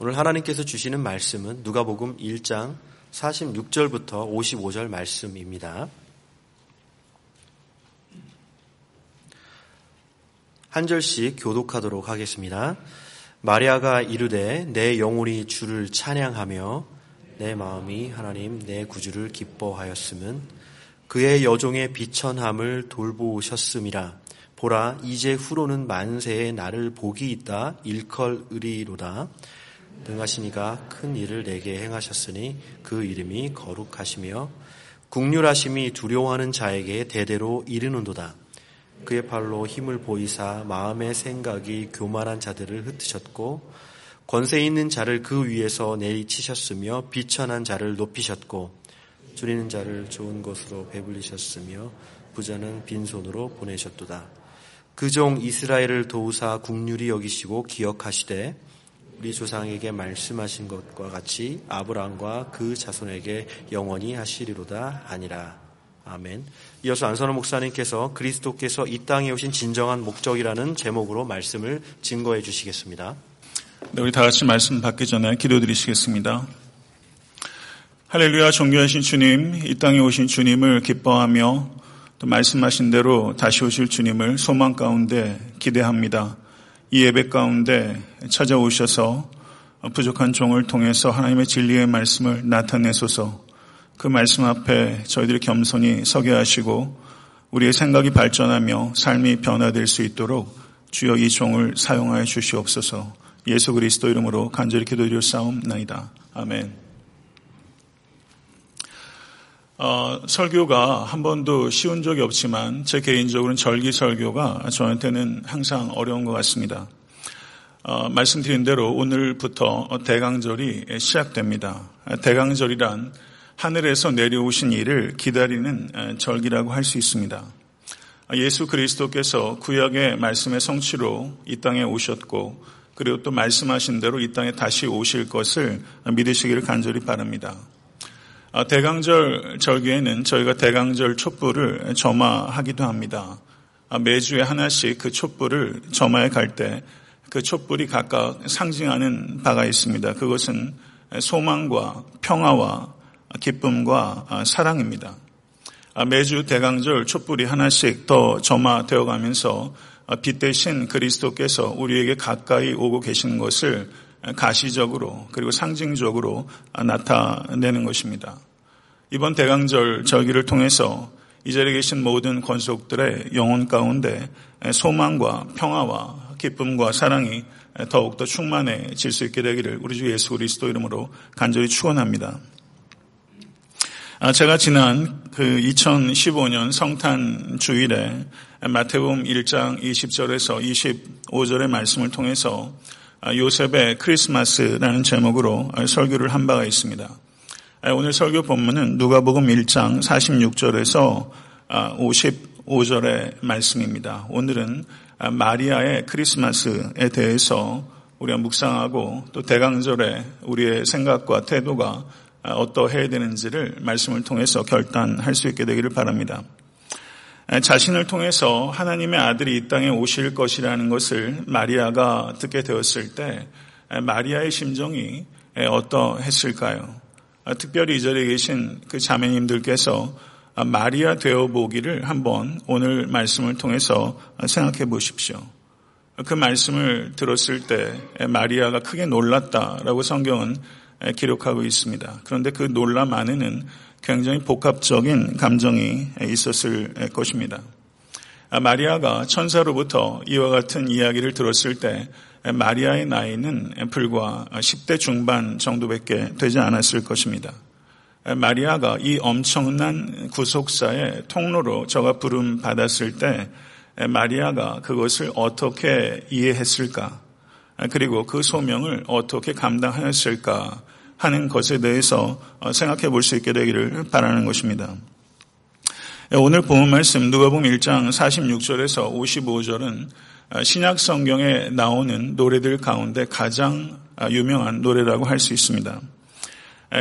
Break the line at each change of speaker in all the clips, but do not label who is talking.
오늘 하나님께서 주시는 말씀은 누가복음 1장 46절부터 55절 말씀입니다. 한 절씩 교독하도록 하겠습니다. 마리아가 이르되 내 영혼이 주를 찬양하며 내 마음이 하나님 내 구주를 기뻐하였음은 그의 여종의 비천함을 돌보셨음이라 보라 이제 후로는 만세에 나를 복이 있다 일컬으리로다 등하시니가 큰 일을 내게 행하셨으니 그 이름이 거룩하시며 국률하심이 두려워하는 자에게 대대로 이르는도다 그의 팔로 힘을 보이사 마음의 생각이 교만한 자들을 흩으셨고 권세 있는 자를 그 위에서 내리치셨으며 비천한 자를 높이셨고 줄이는 자를 좋은 것으로 배불리셨으며 부자는 빈손으로 보내셨도다. 그 종 이스라엘을 도우사 국률이 여기시고 기억하시되 우리 조상에게 말씀하신 것과 같이 아브라함과 그 자손에게 영원히 하시리로다 아니라. 아멘. 이어서 안선호 목사님께서 그리스도께서 이 땅에 오신 진정한 목적이라는 제목으로 말씀을 증거해 주시겠습니다.
네, 우리 다 같이 말씀 받기 전에 기도드리시겠습니다. 할렐루야 존귀하신 주님, 이 땅에 오신 주님을 기뻐하며 또 말씀하신 대로 다시 오실 주님을 소망 가운데 기대합니다. 이 예배 가운데 찾아오셔서 부족한 종을 통해서 하나님의 진리의 말씀을 나타내소서 그 말씀 앞에 저희들이 겸손히 서게 하시고 우리의 생각이 발전하며 삶이 변화될 수 있도록 주여 이 종을 사용하여 주시옵소서 예수 그리스도 이름으로 간절히 기도드려 싸움나이다. 아멘. 어, 설교가 한 번도 쉬운 적이 없지만 제 개인적으로는 절기 설교가 저한테는 항상 어려운 것 같습니다. 어, 말씀드린 대로 오늘부터 대강절이 시작됩니다. 대강절이란 하늘에서 내려오신 일을 기다리는 절기라고 할 수 있습니다. 예수 그리스도께서 구약의 말씀의 성취로 이 땅에 오셨고 그리고 또 말씀하신 대로 이 땅에 다시 오실 것을 믿으시기를 간절히 바랍니다. 대강절 절기에는 저희가 대강절 촛불을 점화하기도 합니다. 매주에 하나씩 그 촛불을 점화해 갈 때 그 촛불이 각각 상징하는 바가 있습니다. 그것은 소망과 평화와 기쁨과 아, 사랑입니다. 아, 매주 대강절 촛불이 하나씩 더 점화되어 가면서 아, 빛 대신 그리스도께서 우리에게 가까이 오고 계시는 것을 가시적으로 그리고 상징적으로 나타내는 것입니다. 이번 대강절 절기를 통해서 이 자리에 계신 모든 권속들의 영혼 가운데 소망과 평화와 기쁨과 사랑이 더욱더 충만해질 수 있게 되기를 우리 주 예수 그리스도 이름으로 간절히 축원합니다. 아, 제가 지난 그 2015년 성탄 주일에 마태복음 1장 20절에서 25절의 말씀을 통해서 아, 요셉의 크리스마스라는 제목으로 설교를 한 바가 있습니다. 아, 오늘 설교 본문은 누가복음 1장 46절에서 55절의 말씀입니다. 오늘은 마리아의 크리스마스에 대해서 우리가 묵상하고 또 대강절에 우리의 생각과 태도가 어떠해야 되는지를 말씀을 통해서 결단할 수 있게 되기를 바랍니다. 자신을 통해서 하나님의 아들이 이 땅에 오실 것이라는 것을 마리아가 듣게 되었을 때 마리아의 심정이 어떠했을까요? 특별히 이 자리에 계신 그 자매님들께서 마리아 되어 보기를 한번 오늘 말씀을 통해서 생각해 보십시오. 그 말씀을 들었을 때 마리아가 크게 놀랐다라고 성경은 기록하고 있습니다. 그런데 그 놀람 안에는 굉장히 복합적인 감정이 있었을 것입니다. 아, 마리아가 천사로부터 이와 같은 이야기를 들었을 때 마리아의 나이는 불과 10대 중반 정도밖에 되지 않았을 것입니다. 마리아가 이 엄청난 구속사의 통로로 저가 부름 받았을 때 마리아가 그것을 어떻게 이해했을까? 그리고 그 소명을 어떻게 감당하였을까 하는 것에 대해서 생각해 볼 수 있게 되기를 바라는 것입니다. 오늘 본 말씀 누가복음 1장 46절에서 55절은 신약 성경에 나오는 노래들 가운데 가장 유명한 노래라고 할 수 있습니다.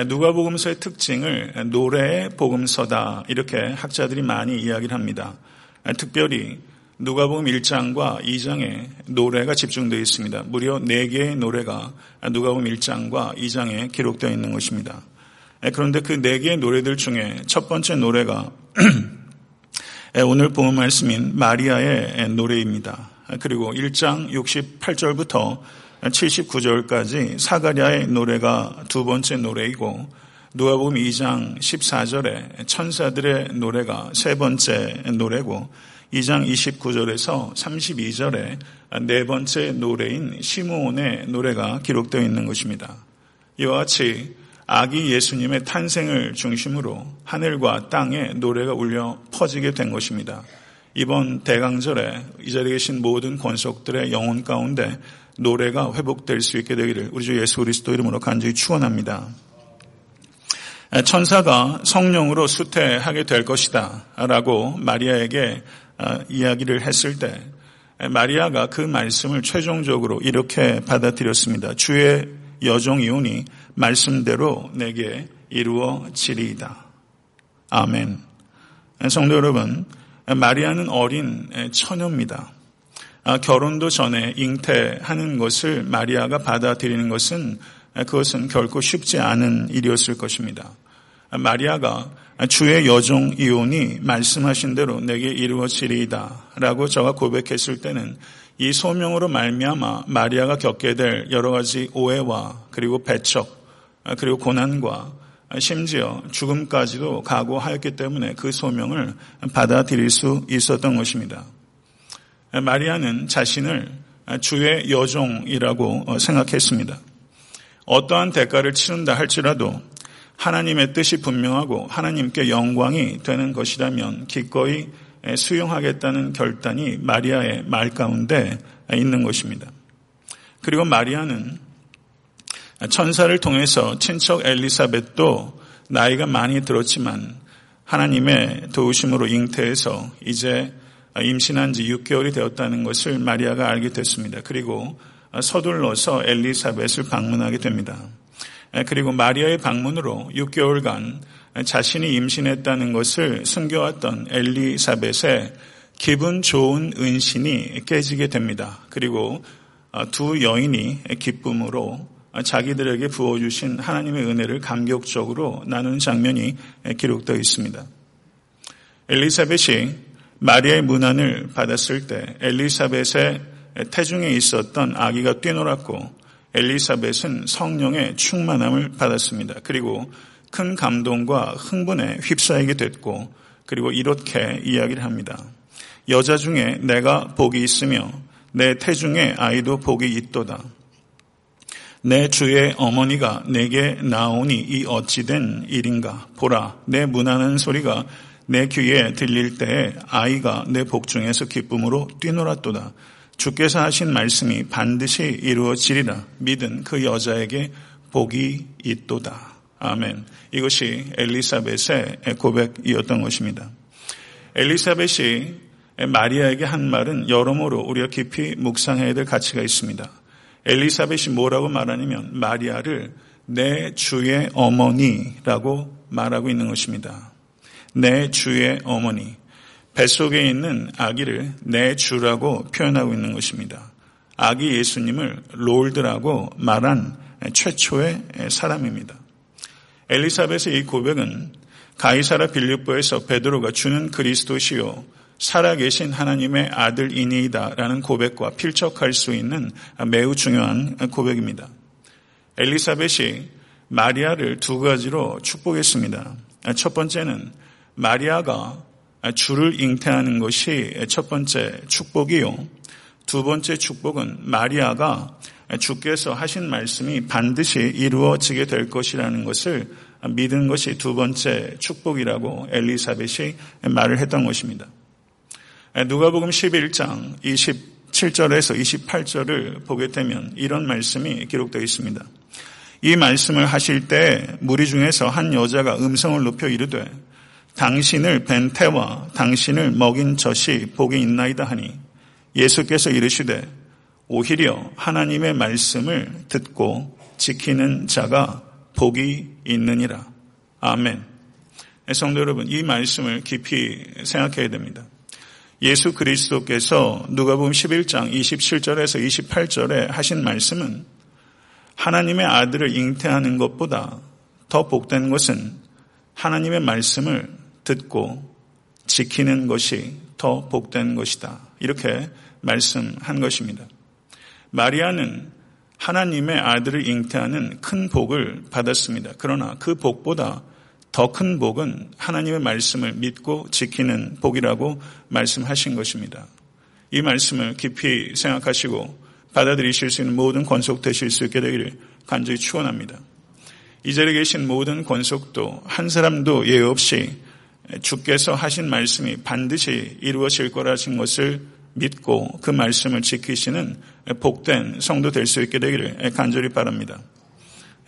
누가복음서의 특징을 노래의 복음서다 이렇게 학자들이 많이 이야기를 합니다. 특별히 누가복음 1장과 2장에 노래가 집중되어 있습니다. 무려 4개의 노래가 누가복음 1장과 2장에 기록되어 있는 것입니다. 그런데 그 4개의 노래들 중에 첫 번째 노래가 오늘 본 말씀인 마리아의 노래입니다. 그리고 1장 68절부터 79절까지 사가랴의 노래가 두 번째 노래이고 누가복음 2장 14절에 천사들의 노래가 세 번째 노래고 2장 29절에서 32절에 네 번째 노래인 시므온의 노래가 기록되어 있는 것입니다. 이와 같이 아기 예수님의 탄생을 중심으로 하늘과 땅에 노래가 울려 퍼지게 된 것입니다. 이번 대강절에 이 자리에 계신 모든 권속들의 영혼 가운데 노래가 회복될 수 있게 되기를 우리 주 예수 그리스도 이름으로 간절히 축원합니다. 천사가 성령으로 수태하게 될 것이다 라고 마리아에게 아, 이야기를 했을 때 마리아가 그 말씀을 최종적으로 이렇게 받아들였습니다. 주의 여종 이온이 말씀대로 내게 이루어지리이다. 아멘. 성도 여러분, 마리아는 어린 처녀입니다. 아, 결혼도 전에 잉태하는 것을 마리아가 받아들이는 것은 그것은 결코 쉽지 않은 일이었을 것입니다. 마리아가 주의 여종 이온이 말씀하신 대로 내게 이루어지리이다 라고 저가 고백했을 때는 이 소명으로 말미암아 마리아가 겪게 될 여러 가지 오해와 그리고 배척 그리고 고난과 심지어 죽음까지도 각오하였기 때문에 그 소명을 받아들일 수 있었던 것입니다. 마리아는 자신을 주의 여종이라고 생각했습니다. 어떠한 대가를 치른다 할지라도 하나님의 뜻이 분명하고 하나님께 영광이 되는 것이라면 기꺼이 수용하겠다는 결단이 마리아의 말 가운데 있는 것입니다. 그리고 마리아는 천사를 통해서 친척 엘리사벳도 나이가 많이 들었지만 하나님의 도우심으로 잉태해서 이제 임신한 지 6개월이 되었다는 것을 마리아가 알게 됐습니다. 그리고 서둘러서 엘리사벳을 방문하게 됩니다. 그리고 마리아의 방문으로 6개월간 자신이 임신했다는 것을 숨겨왔던 엘리사벳의 기분 좋은 은신이 깨지게 됩니다. 그리고 두 여인이 기쁨으로 자기들에게 부어주신 하나님의 은혜를 감격적으로 나누는 장면이 기록되어 있습니다. 엘리사벳이 마리아의 문안을 받았을 때 엘리사벳의 태중에 있었던 아기가 뛰놀았고 엘리사벳은 성령의 충만함을 받았습니다. 그리고 큰 감동과 흥분에 휩싸이게 됐고 그리고 이렇게 이야기를 합니다. 여자 중에 내가 복이 있으며 내 태중에 아이도 복이 있도다. 내 주의 어머니가 내게 나오니 이 어찌된 일인가 보라 내 문하는 소리가 내 귀에 들릴 때에 아이가 내 복중에서 기쁨으로 뛰놀았도다. 주께서 하신 말씀이 반드시 이루어지리라 믿은 그 여자에게 복이 있도다. 아멘. 이것이 엘리사벳의 고백이었던 것입니다. 엘리사벳이 마리아에게 한 말은 여러모로 우리가 깊이 묵상해야 될 가치가 있습니다. 엘리사벳이 뭐라고 말하냐면 마리아를 내 주의 어머니라고 말하고 있는 것입니다. 내 주의 어머니. 뱃속에 있는 아기를 내 주라고 표현하고 있는 것입니다. 아기 예수님을 롤드라고 말한 최초의 사람입니다. 엘리사벳의 이 고백은 가이사라 빌립보에서 베드로가 주는 그리스도시요 살아계신 하나님의 아들이니이다라는 고백과 필적할 수 있는 매우 중요한 고백입니다. 엘리사벳이 마리아를 두 가지로 축복했습니다. 첫 번째는 마리아가 주를 잉태하는 것이 첫 번째 축복이요. 두 번째 축복은 마리아가 주께서 하신 말씀이 반드시 이루어지게 될 것이라는 것을 믿은 것이 두 번째 축복이라고 엘리사벳이 말을 했던 것입니다. 누가복음 11장 27절에서 28절을 보게 되면 이런 말씀이 기록되어 있습니다. 이 말씀을 하실 때 무리 중에서 한 여자가 음성을 높여 이르되 당신을 벤 태와 당신을 먹인 젖이 복이 있나이다 하니 예수께서 이르시되 오히려 하나님의 말씀을 듣고 지키는 자가 복이 있느니라. 아멘. 성도 여러분, 이 말씀을 깊이 생각해야 됩니다. 예수 그리스도께서 누가복음 11장 27절에서 28절에 하신 말씀은 하나님의 아들을 잉태하는 것보다 더 복된 것은 하나님의 말씀을 듣고 지키는 것이 더 복된 것이다. 이렇게 말씀한 것입니다. 마리아는 하나님의 아들을 잉태하는 큰 복을 받았습니다. 그러나 그 복보다 더 큰 복은 하나님의 말씀을 믿고 지키는 복이라고 말씀하신 것입니다. 이 말씀을 깊이 생각하시고 받아들이실 수 있는 모든 권속 되실 수 있게 되기를 간절히 축원합니다. 이 자리에 계신 모든 권속도 한 사람도 예외 없이 주께서 하신 말씀이 반드시 이루어질 거라신 것을 믿고 그 말씀을 지키시는 복된 성도 될 수 있게 되기를 간절히 바랍니다.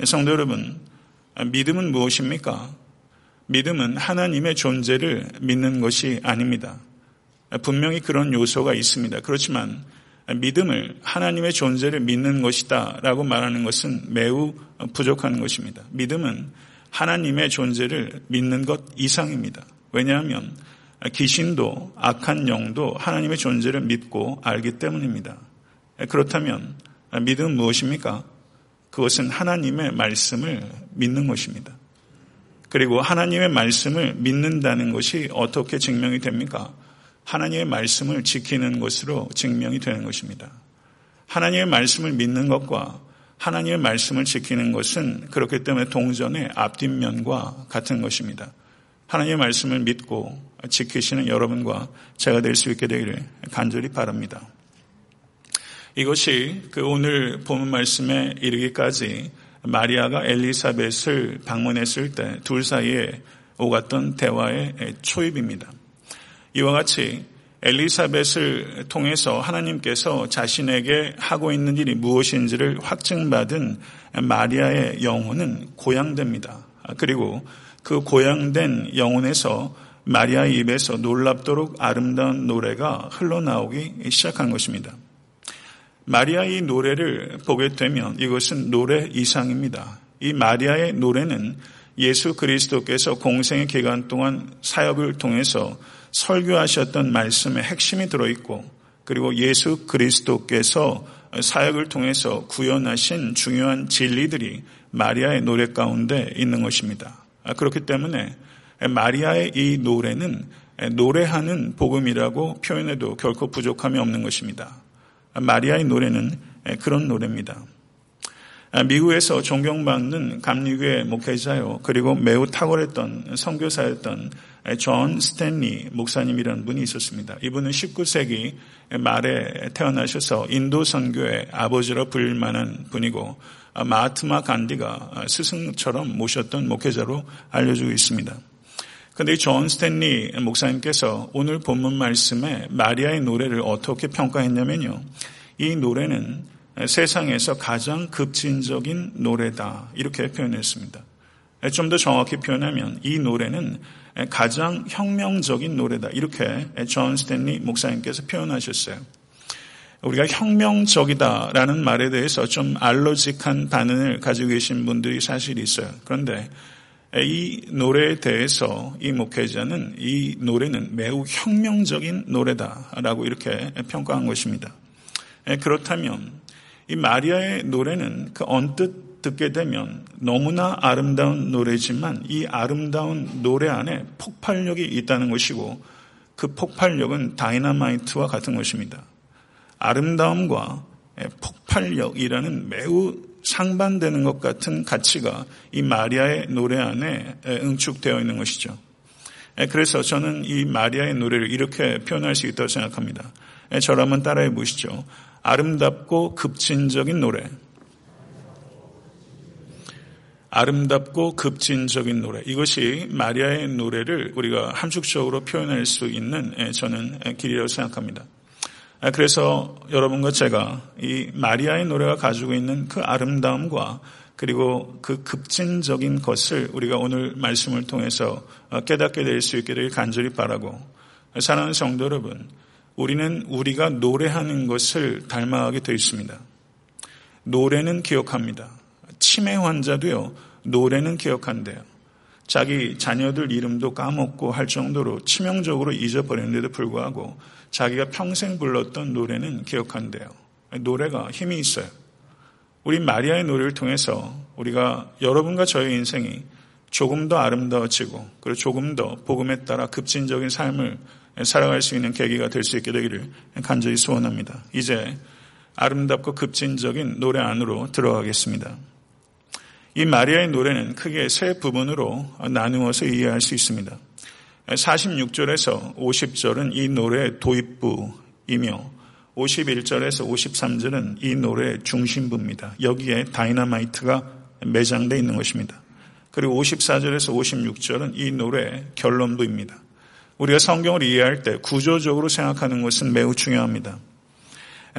성도 여러분, 믿음은 무엇입니까? 믿음은 하나님의 존재를 믿는 것이 아닙니다. 분명히 그런 요소가 있습니다. 그렇지만 믿음을 하나님의 존재를 믿는 것이다 라고 말하는 것은 매우 부족한 것입니다. 믿음은 하나님의 존재를 믿는 것 이상입니다. 왜냐하면 귀신도 악한 영도 하나님의 존재를 믿고 알기 때문입니다. 그렇다면 믿음은 무엇입니까? 그것은 하나님의 말씀을 믿는 것입니다. 그리고 하나님의 말씀을 믿는다는 것이 어떻게 증명이 됩니까? 하나님의 말씀을 지키는 것으로 증명이 되는 것입니다. 하나님의 말씀을 믿는 것과 하나님의 말씀을 지키는 것은 그렇기 때문에 동전의 앞뒷면과 같은 것입니다. 하나님의 말씀을 믿고 지키시는 여러분과 제가 될 수 있게 되기를 간절히 바랍니다. 이것이 그 오늘 본문 말씀에 이르기까지 마리아가 엘리사벳을 방문했을 때 둘 사이에 오갔던 대화의 초입입니다. 이와 같이 엘리사벳을 통해서 하나님께서 자신에게 하고 있는 일이 무엇인지를 확증받은 마리아의 영혼은 고양됩니다. 그리고 그 고양된 영혼에서 마리아의 입에서 놀랍도록 아름다운 노래가 흘러나오기 시작한 것입니다. 마리아의 노래를 보게 되면 이것은 노래 이상입니다. 이 마리아의 노래는 예수 그리스도께서 공생의 기간 동안 사역을 통해서 설교하셨던 말씀의 핵심이 들어있고 그리고 예수 그리스도께서 사역을 통해서 구현하신 중요한 진리들이 마리아의 노래 가운데 있는 것입니다. 아, 그렇기 때문에 마리아의 이 노래는 노래하는 복음이라고 표현해도 결코 부족함이 없는 것입니다. 마리아의 노래는 그런 노래입니다. 아, 미국에서 존경받는 감리교의 목회자요. 그리고 매우 탁월했던 선교사였던 존 스탠리 목사님이라는 분이 있었습니다. 이분은 19세기 말에 태어나셔서 인도 선교의 아버지로 불릴 만한 분이고 마하트마 간디가 스승처럼 모셨던 목회자로 알려지고 있습니다. 그런데 이 존 스탠리 목사님께서 오늘 본문 말씀에 마리아의 노래를 어떻게 평가했냐면요. 이 노래는 세상에서 가장 급진적인 노래다. 이렇게 표현했습니다. 좀 더 정확히 표현하면 이 노래는 가장 혁명적인 노래다. 이렇게 존 스탠리 목사님께서 표현하셨어요. 우리가 혁명적이다라는 말에 대해서 좀 allergic한 반응을 가지고 계신 분들이 사실 있어요. 그런데 이 노래에 대해서 이 목회자는 이 노래는 매우 혁명적인 노래다라고 이렇게 평가한 것입니다. 그렇다면 이 마리아의 노래는 그 언뜻 듣게 되면 너무나 아름다운 노래지만 이 아름다운 노래 안에 폭발력이 있다는 것이고 그 폭발력은 다이너마이트와 같은 것입니다. 아름다움과 폭발력이라는 매우 상반되는 것 같은 가치가 이 마리아의 노래 안에 응축되어 있는 것이죠. 그래서 저는 이 마리아의 노래를 이렇게 표현할 수 있다고 생각합니다. 한번 따라해 보시죠. 아름답고 급진적인 노래. 아름답고 급진적인 노래. 이것이 마리아의 노래를 우리가 함축적으로 표현할 수 있는 저는 길이라고 생각합니다. 아, 그래서 여러분과 제가 이 마리아의 노래가 가지고 있는 그 아름다움과 그리고 그 급진적인 것을 우리가 오늘 말씀을 통해서 어, 깨닫게 될수되 간절히 바라고 사랑하는 성도 여러분, 우리는 우리가 노래하는 것을 닮아가게 되어 있습니다. 노래는 기억합니다. 치매 환자도요, 노래는 기억한대요. 자기 자녀들 이름도 까먹고 할 정도로 치명적으로 잊어버렸는데도 불구하고 자기가 평생 불렀던 노래는 기억한대요. 노래가 힘이 있어요. 우리 마리아의 노래를 통해서 우리가 여러분과 저의 인생이 조금 더 아름다워지고 그리고 조금 더 복음에 따라 급진적인 삶을 살아갈 수 있는 계기가 될 수 있게 되기를 간절히 소원합니다. 이제 아름답고 급진적인 노래 안으로 들어가겠습니다. 이 마리아의 노래는 크게 세 부분으로 나누어서 이해할 수 있습니다. 46절에서 50절은 이 노래의 도입부이며 51절에서 53절은 이 노래의 중심부입니다. 여기에 다이너마이트가 매장되어 있는 것입니다. 그리고 54절에서 56절은 이 노래의 결론부입니다. 우리가 성경을 이해할 때 구조적으로 생각하는 것은 매우 중요합니다.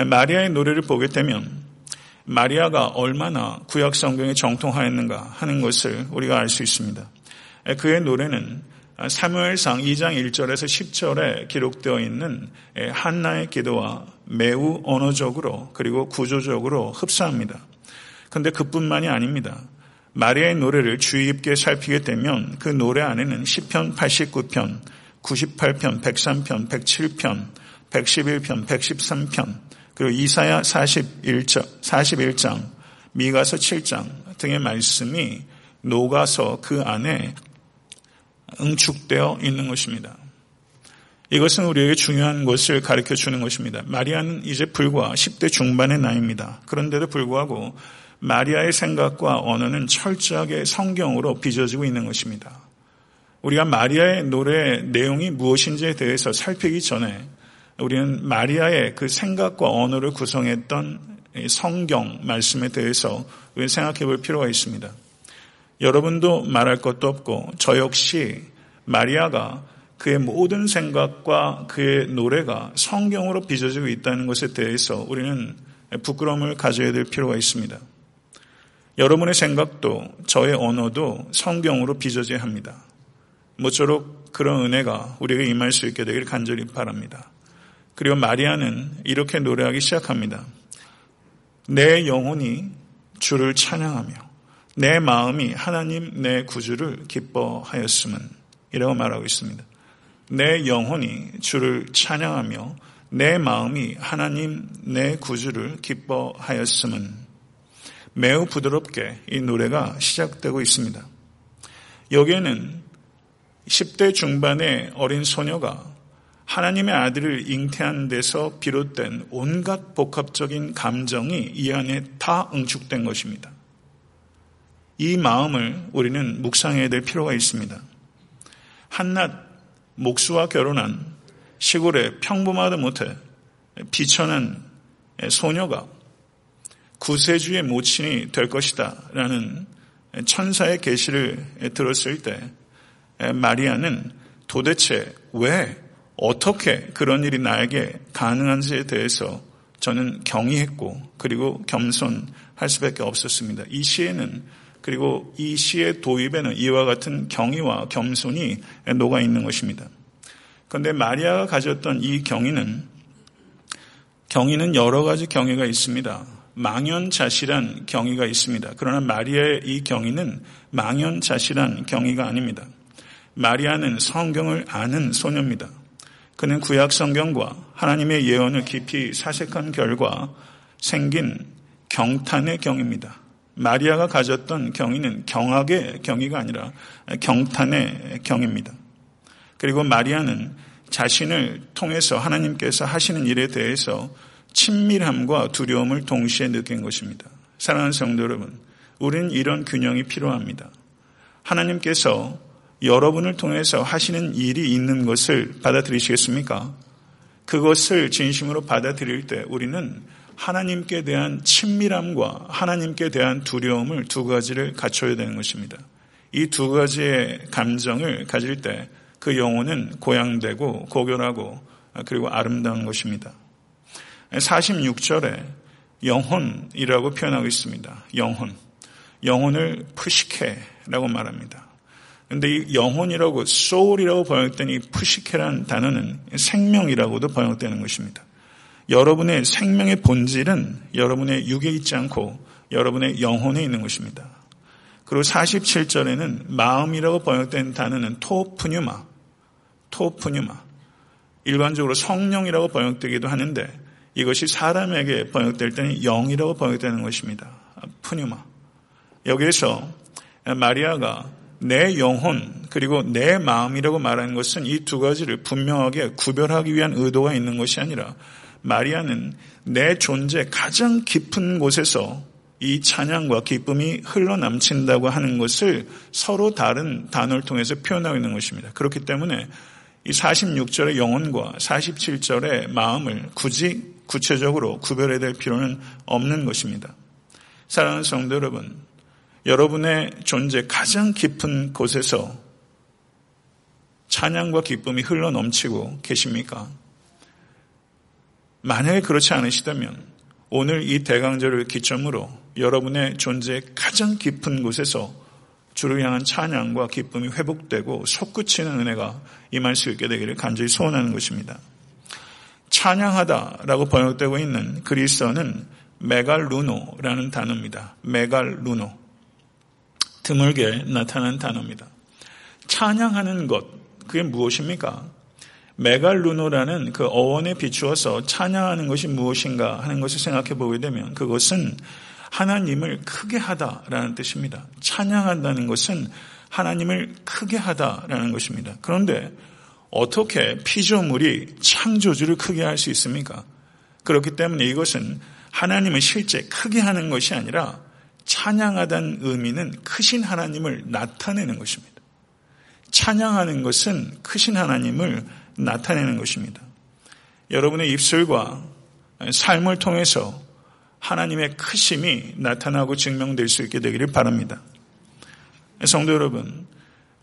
마리아의 노래를 보게 되면 마리아가 얼마나 구약 성경에 정통하였는가 하는 것을 우리가 알 수 있습니다. 그의 노래는 사무엘상 2장 1절에서 10절에 기록되어 있는 한나의 기도와 매우 언어적으로 그리고 구조적으로 흡사합니다. 그런데 그뿐만이 아닙니다. 마리아의 노래를 주의 깊게 살피게 되면 그 노래 안에는 10편, 89편, 98편, 103편, 107편, 111편, 113편, 그리고 이사야 41장, 41장, 미가서 7장 등의 말씀이 녹아서 그 안에 응축되어 있는 것입니다. 이것은 우리에게 중요한 것을 가르쳐 주는 것입니다. 마리아는 이제 불과 10대 중반의 나이입니다. 그런데도 불구하고 마리아의 생각과 언어는 철저하게 성경으로 빚어지고 있는 것입니다. 우리가 마리아의 노래 내용이 무엇인지에 대해서 살피기 전에 우리는 마리아의 그 생각과 언어를 구성했던 성경 말씀에 대해서 생각해 볼 필요가 있습니다. 여러분도 말할 것도 없고 저 역시 마리아가 그의 모든 생각과 그의 노래가 성경으로 빚어지고 있다는 것에 대해서 우리는 부끄러움을 가져야 될 필요가 있습니다. 여러분의 생각도 저의 언어도 성경으로 빚어져야 합니다. 모쪼록 그런 은혜가 우리에게 임할 수 있게 되길 간절히 바랍니다. 그리고 마리아는 이렇게 노래하기 시작합니다. 내 영혼이 주를 찬양하며 내 마음이 하나님 내 구주를 기뻐하였음은 이라고 말하고 있습니다. 내 영혼이 주를 찬양하며 내 마음이 하나님 내 구주를 기뻐하였음은 매우 부드럽게 이 노래가 시작되고 있습니다. 여기에는 10대 중반의 어린 소녀가 하나님의 아들을 잉태한 데서 비롯된 온갖 복합적인 감정이 이 안에 다 응축된 것입니다. 이 마음을 우리는 묵상해야 될 필요가 있습니다. 한낱 목수와 결혼한 시골의 평범하다 못해 비천한 소녀가 구세주의 모친이 될 것이다 라는 천사의 계시를 들었을 때 마리아는 도대체 왜 어떻게 그런 일이 나에게 가능한지에 대해서 저는 경이했고 그리고 겸손할 수밖에 없었습니다. 이 시에는 그리고 이 시의 도입에는 이와 같은 경의와 겸손이 녹아 있는 것입니다. 그런데 마리아가 가졌던 이 경의는 경의는 여러 가지 경의가 있습니다. 망연자실한 경의가 있습니다. 그러나 마리아의 이 경의는 망연자실한 경의가 아닙니다. 마리아는 성경을 아는 소녀입니다. 그는 구약 성경과 하나님의 예언을 깊이 사색한 결과 생긴 경탄의 경입니다. 마리아가 가졌던 경의는 경악의 경의가 아니라 경탄의 경입니다. 그리고 마리아는 자신을 통해서 하나님께서 하시는 일에 대해서 친밀함과 두려움을 동시에 느낀 것입니다. 사랑하는 성도 여러분, 우리는 이런 균형이 필요합니다. 하나님께서 여러분을 통해서 하시는 일이 있는 것을 받아들이시겠습니까? 그것을 진심으로 받아들일 때 우리는 하나님께 대한 친밀함과 하나님께 대한 두려움을 두 가지를 갖춰야 되는 것입니다. 이 두 가지의 감정을 가질 때 그 영혼은 고양되고 고결하고 그리고 아름다운 것입니다. 46절에 영혼이라고 표현하고 있습니다. 영혼. 영혼을 푸시케라고 말합니다. 근데 이 영혼이라고 소울이라고 번역된 이 푸시케라는 단어는 생명이라고도 번역되는 것입니다. 여러분의 생명의 본질은 여러분의 육에 있지 않고 여러분의 영혼에 있는 것입니다. 그리고 47절에는 마음이라고 번역된 단어는 토프뉴마, 토프뉴마. 일반적으로 성령이라고 번역되기도 하는데 이것이 사람에게 번역될 때는 영이라고 번역되는 것입니다. 푸뉴마. 여기에서 마리아가 내 영혼 그리고 내 마음이라고 말하는 것은 이 두 가지를 분명하게 구별하기 위한 의도가 있는 것이 아니라 마리아는 내 존재 가장 깊은 곳에서 이 찬양과 기쁨이 흘러넘친다고 하는 것을 서로 다른 단어를 통해서 표현하고 있는 것입니다. 그렇기 때문에 이 46절의 영혼과 47절의 마음을 굳이 구체적으로 구별해야 될 필요는 없는 것입니다. 사랑하는 성도 여러분, 여러분의 존재 가장 깊은 곳에서 찬양과 기쁨이 흘러 넘치고 계십니까? 만약에 그렇지 않으시다면 오늘 이 대강절을 기점으로 여러분의 존재 가장 깊은 곳에서 주를 향한 찬양과 기쁨이 회복되고 솟구치는 은혜가 임할 수 있게 되기를 간절히 소원하는 것입니다. 찬양하다라고 번역되고 있는 그리스어는 메갈루노라는 단어입니다. 메갈루노. 드물게 나타난 단어입니다. 찬양하는 것, 그게 무엇입니까? 메갈루노라는 그 어원에 비추어서 찬양하는 것이 무엇인가 하는 것을 생각해 보게 되면 그것은 하나님을 크게 하다라는 뜻입니다. 찬양한다는 것은 하나님을 크게 하다라는 것입니다. 그런데 어떻게 피조물이 창조주를 크게 할 수 있습니까? 그렇기 때문에 이것은 하나님을 실제 크게 하는 것이 아니라 찬양하다는 의미는 크신 하나님을 나타내는 것입니다. 찬양하는 것은 크신 하나님을 나타내는 것입니다. 여러분의 입술과 삶을 통해서 하나님의 크심이 나타나고 증명될 수 있게 되기를 바랍니다. 성도 여러분,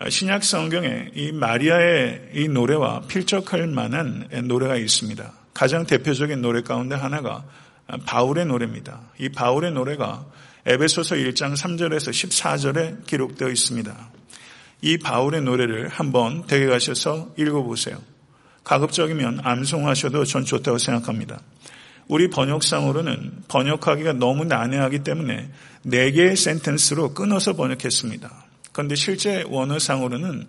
신약 성경에 이 마리아의 이 노래와 필적할 만한 노래가 있습니다. 가장 대표적인 노래 가운데 하나가 바울의 노래입니다. 이 바울의 노래가 에베소서 1장 3절에서 14절에 기록되어 있습니다. 이 바울의 노래를 한번 댁에 가셔서 읽어보세요. 가급적이면 암송하셔도 전 좋다고 생각합니다. 우리 번역상으로는 번역하기가 너무 난해하기 때문에 4개의 센텐스로 끊어서 번역했습니다. 그런데 실제 원어상으로는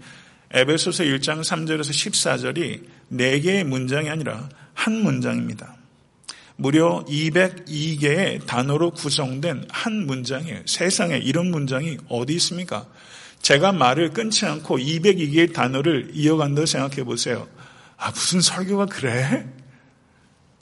에베소서 1장 3절에서 14절이 4개의 문장이 아니라 한 문장입니다. 무려 202개의 단어로 구성된 한 문장이에요. 세상에 이런 문장이 어디 있습니까? 제가 말을 끊지 않고 202개의 단어를 이어간다고 생각해 보세요. 아, 무슨 설교가 그래?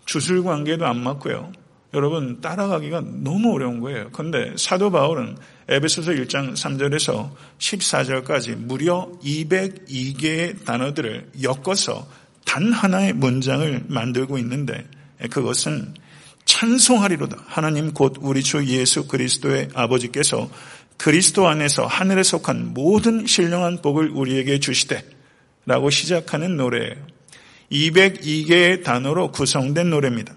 주술 관계도 안 맞고요. 여러분, 따라가기가 너무 어려운 거예요. 그런데 사도 바울은 에베소서 1장 3절에서 14절까지 무려 202개의 단어들을 엮어서 단 하나의 문장을 만들고 있는데 그것은 찬송하리로다. 하나님 곧 우리 주 예수 그리스도의 아버지께서 그리스도 안에서 하늘에 속한 모든 신령한 복을 우리에게 주시되 라고 시작하는 노래예요. 202개의 단어로 구성된 노래입니다.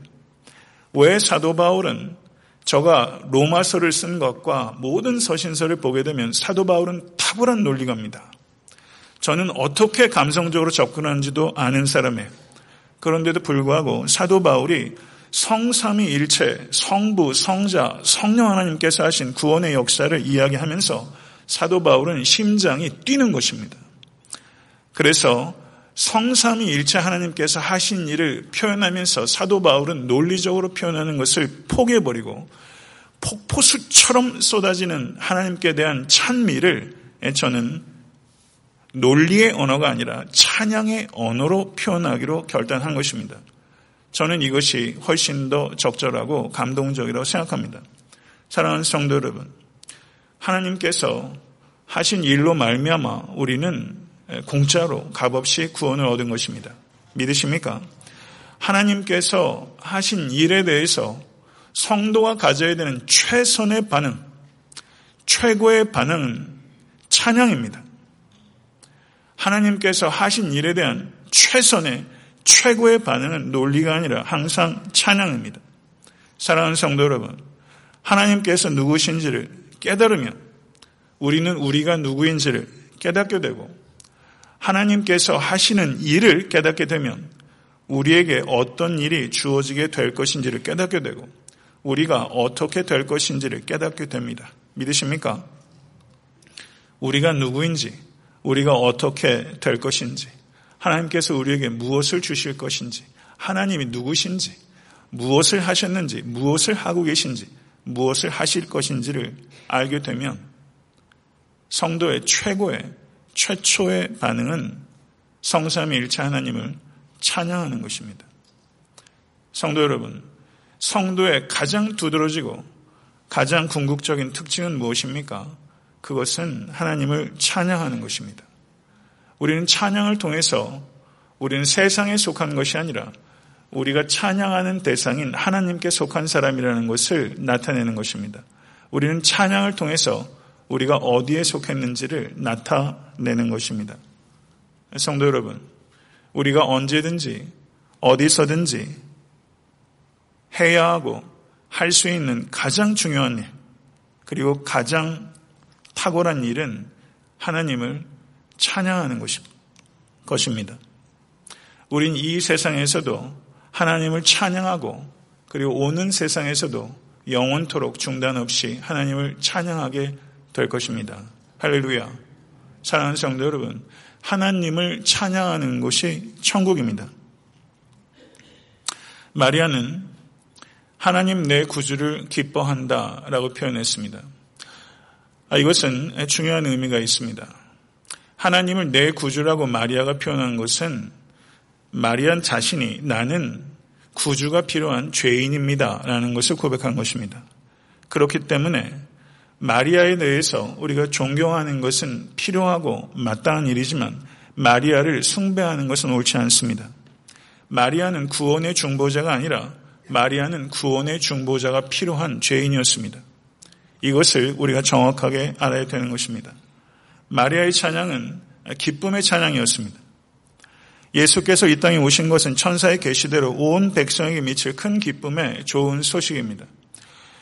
왜 사도 바울은 저가 로마서를 쓴 것과 모든 서신서를 보게 되면 사도 바울은 탁월한 논리가입니다. 저는 어떻게 감성적으로 접근하는지도 아는 사람이에요. 그런데도 불구하고 사도 바울이 성삼위 일체, 성부, 성자, 성령 하나님께서 하신 구원의 역사를 이야기하면서 사도 바울은 심장이 뛰는 것입니다. 그래서 성삼위 일체 하나님께서 하신 일을 표현하면서 사도 바울은 논리적으로 표현하는 것을 포기해버리고 폭포수처럼 쏟아지는 하나님께 대한 찬미를 저는 논리의 언어가 아니라 찬양의 언어로 표현하기로 결단한 것입니다. 저는 이것이 훨씬 더 적절하고 감동적이라고 생각합니다. 사랑하는 성도 여러분, 하나님께서 하신 일로 말미암아 우리는 공짜로 값없이 구원을 얻은 것입니다. 믿으십니까? 하나님께서 하신 일에 대해서 성도가 가져야 되는 최선의 반응, 최고의 반응은 찬양입니다. 하나님께서 하신 일에 대한 최선의 최고의 반응은 논리가 아니라 항상 찬양입니다. 사랑하는 성도 여러분, 하나님께서 누구신지를 깨달으면 우리는 우리가 누구인지를 깨닫게 되고 하나님께서 하시는 일을 깨닫게 되면 우리에게 어떤 일이 주어지게 될 것인지를 깨닫게 되고 우리가 어떻게 될 것인지를 깨닫게 됩니다. 믿으십니까? 우리가 누구인지, 우리가 어떻게 될 것인지, 하나님께서 우리에게 무엇을 주실 것인지, 하나님이 누구신지, 무엇을 하셨는지, 무엇을 하고 계신지, 무엇을 하실 것인지를 알게 되면 성도의 최고의 최초의 반응은 성삼위일체 하나님을 찬양하는 것입니다. 성도 여러분, 성도의 가장 두드러지고 가장 궁극적인 특징은 무엇입니까? 그것은 하나님을 찬양하는 것입니다. 우리는 찬양을 통해서 우리는 세상에 속한 것이 아니라 우리가 찬양하는 대상인 하나님께 속한 사람이라는 것을 나타내는 것입니다. 우리는 찬양을 통해서 우리가 어디에 속했는지를 나타내는 것입니다. 성도 여러분, 우리가 언제든지 어디서든지 해야 하고 할 수 있는 가장 중요한 일, 그리고 가장 탁월한 일은 하나님을 찬양하는 것입니다. 우린 이 세상에서도 하나님을 찬양하고 그리고 오는 세상에서도 영원토록 중단 없이 하나님을 찬양하게 될 것입니다. 할렐루야. 사랑하는 성도 여러분, 하나님을 찬양하는 곳이 천국입니다. 마리아는 하나님 내 구주를 기뻐한다 라고 표현했습니다. 아, 이것은 중요한 의미가 있습니다. 하나님을 내 구주라고 마리아가 표현한 것은 마리안 자신이 나는 구주가 필요한 죄인입니다. 라는 것을 고백한 것입니다. 그렇기 때문에 마리아에 대해서 우리가 존경하는 것은 필요하고 마땅한 일이지만 마리아를 숭배하는 것은 옳지 않습니다. 마리아는 구원의 중보자가 아니라 마리아는 구원의 중보자가 필요한 죄인이었습니다. 이것을 우리가 정확하게 알아야 되는 것입니다. 마리아의 찬양은 기쁨의 찬양이었습니다. 예수께서 이 땅에 오신 것은 천사의 계시대로 온 백성에게 미칠 큰 기쁨의 좋은 소식입니다.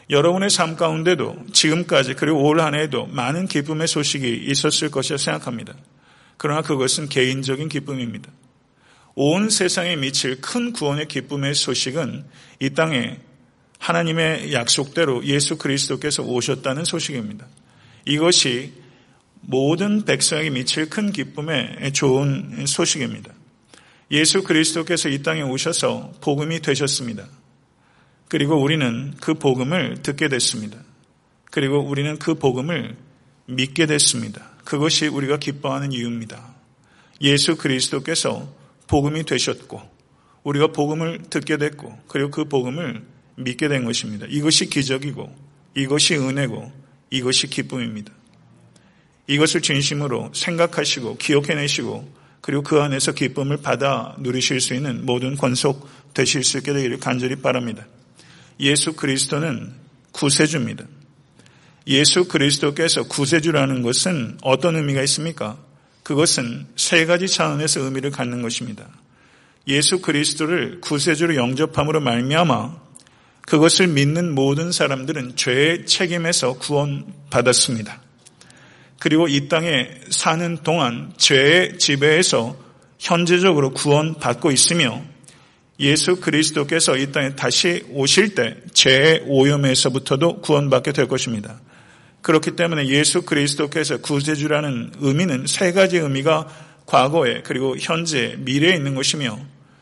여러분의 삶 가운데도 지금까지 그리고 올 한 해도 많은 기쁨의 소식이 있었을 것이라 생각합니다. 그러나 그것은 개인적인 기쁨입니다. 온 세상에 미칠 큰 구원의 기쁨의 소식은 이 땅에 하나님의 약속대로 예수 그리스도께서 오셨다는 소식입니다. 이것이 모든 백성에게 미칠 큰 기쁨의 좋은 소식입니다. 예수 그리스도께서 이 땅에 오셔서 복음이 되셨습니다. 그리고 우리는 그 복음을 듣게 됐습니다. 그리고 우리는 그 복음을 믿게 됐습니다. 그것이 우리가 기뻐하는 이유입니다. 예수 그리스도께서 복음이 되셨고 우리가 복음을 듣게 됐고 그리고 그 복음을 믿게 된 것입니다. 이것이 기적이고 이것이 은혜고 이것이 기쁨입니다. 이것을 진심으로 생각하시고 기억해내시고 그리고 그 안에서 기쁨을 받아 누리실 수 있는 모든 권속 되실 수 있게 되기를 간절히 바랍니다. 예수 그리스도는 구세주입니다. 예수 그리스도께서 구세주라는 것은 어떤 의미가 있습니까? 그것은 세 가지 차원에서 의미를 갖는 것입니다. 예수 그리스도를 구세주로 영접함으로 말미암아 그것을 믿는 모든 사람들은 죄의 책임에서 구원받았습니다. 그리고 이 땅에 사는 동안 죄의 지배에서 현재적으로 구원받고 있으며 예수 그리스도께서 이 땅에 다시 오실 때 죄의 오염에서부터도 구원받게 될 것입니다. 그렇기 때문에 예수 그리스도께서 구세주라는 의미는 세 가지 의미가 과거에 그리고 현재 미래에 있는 것이며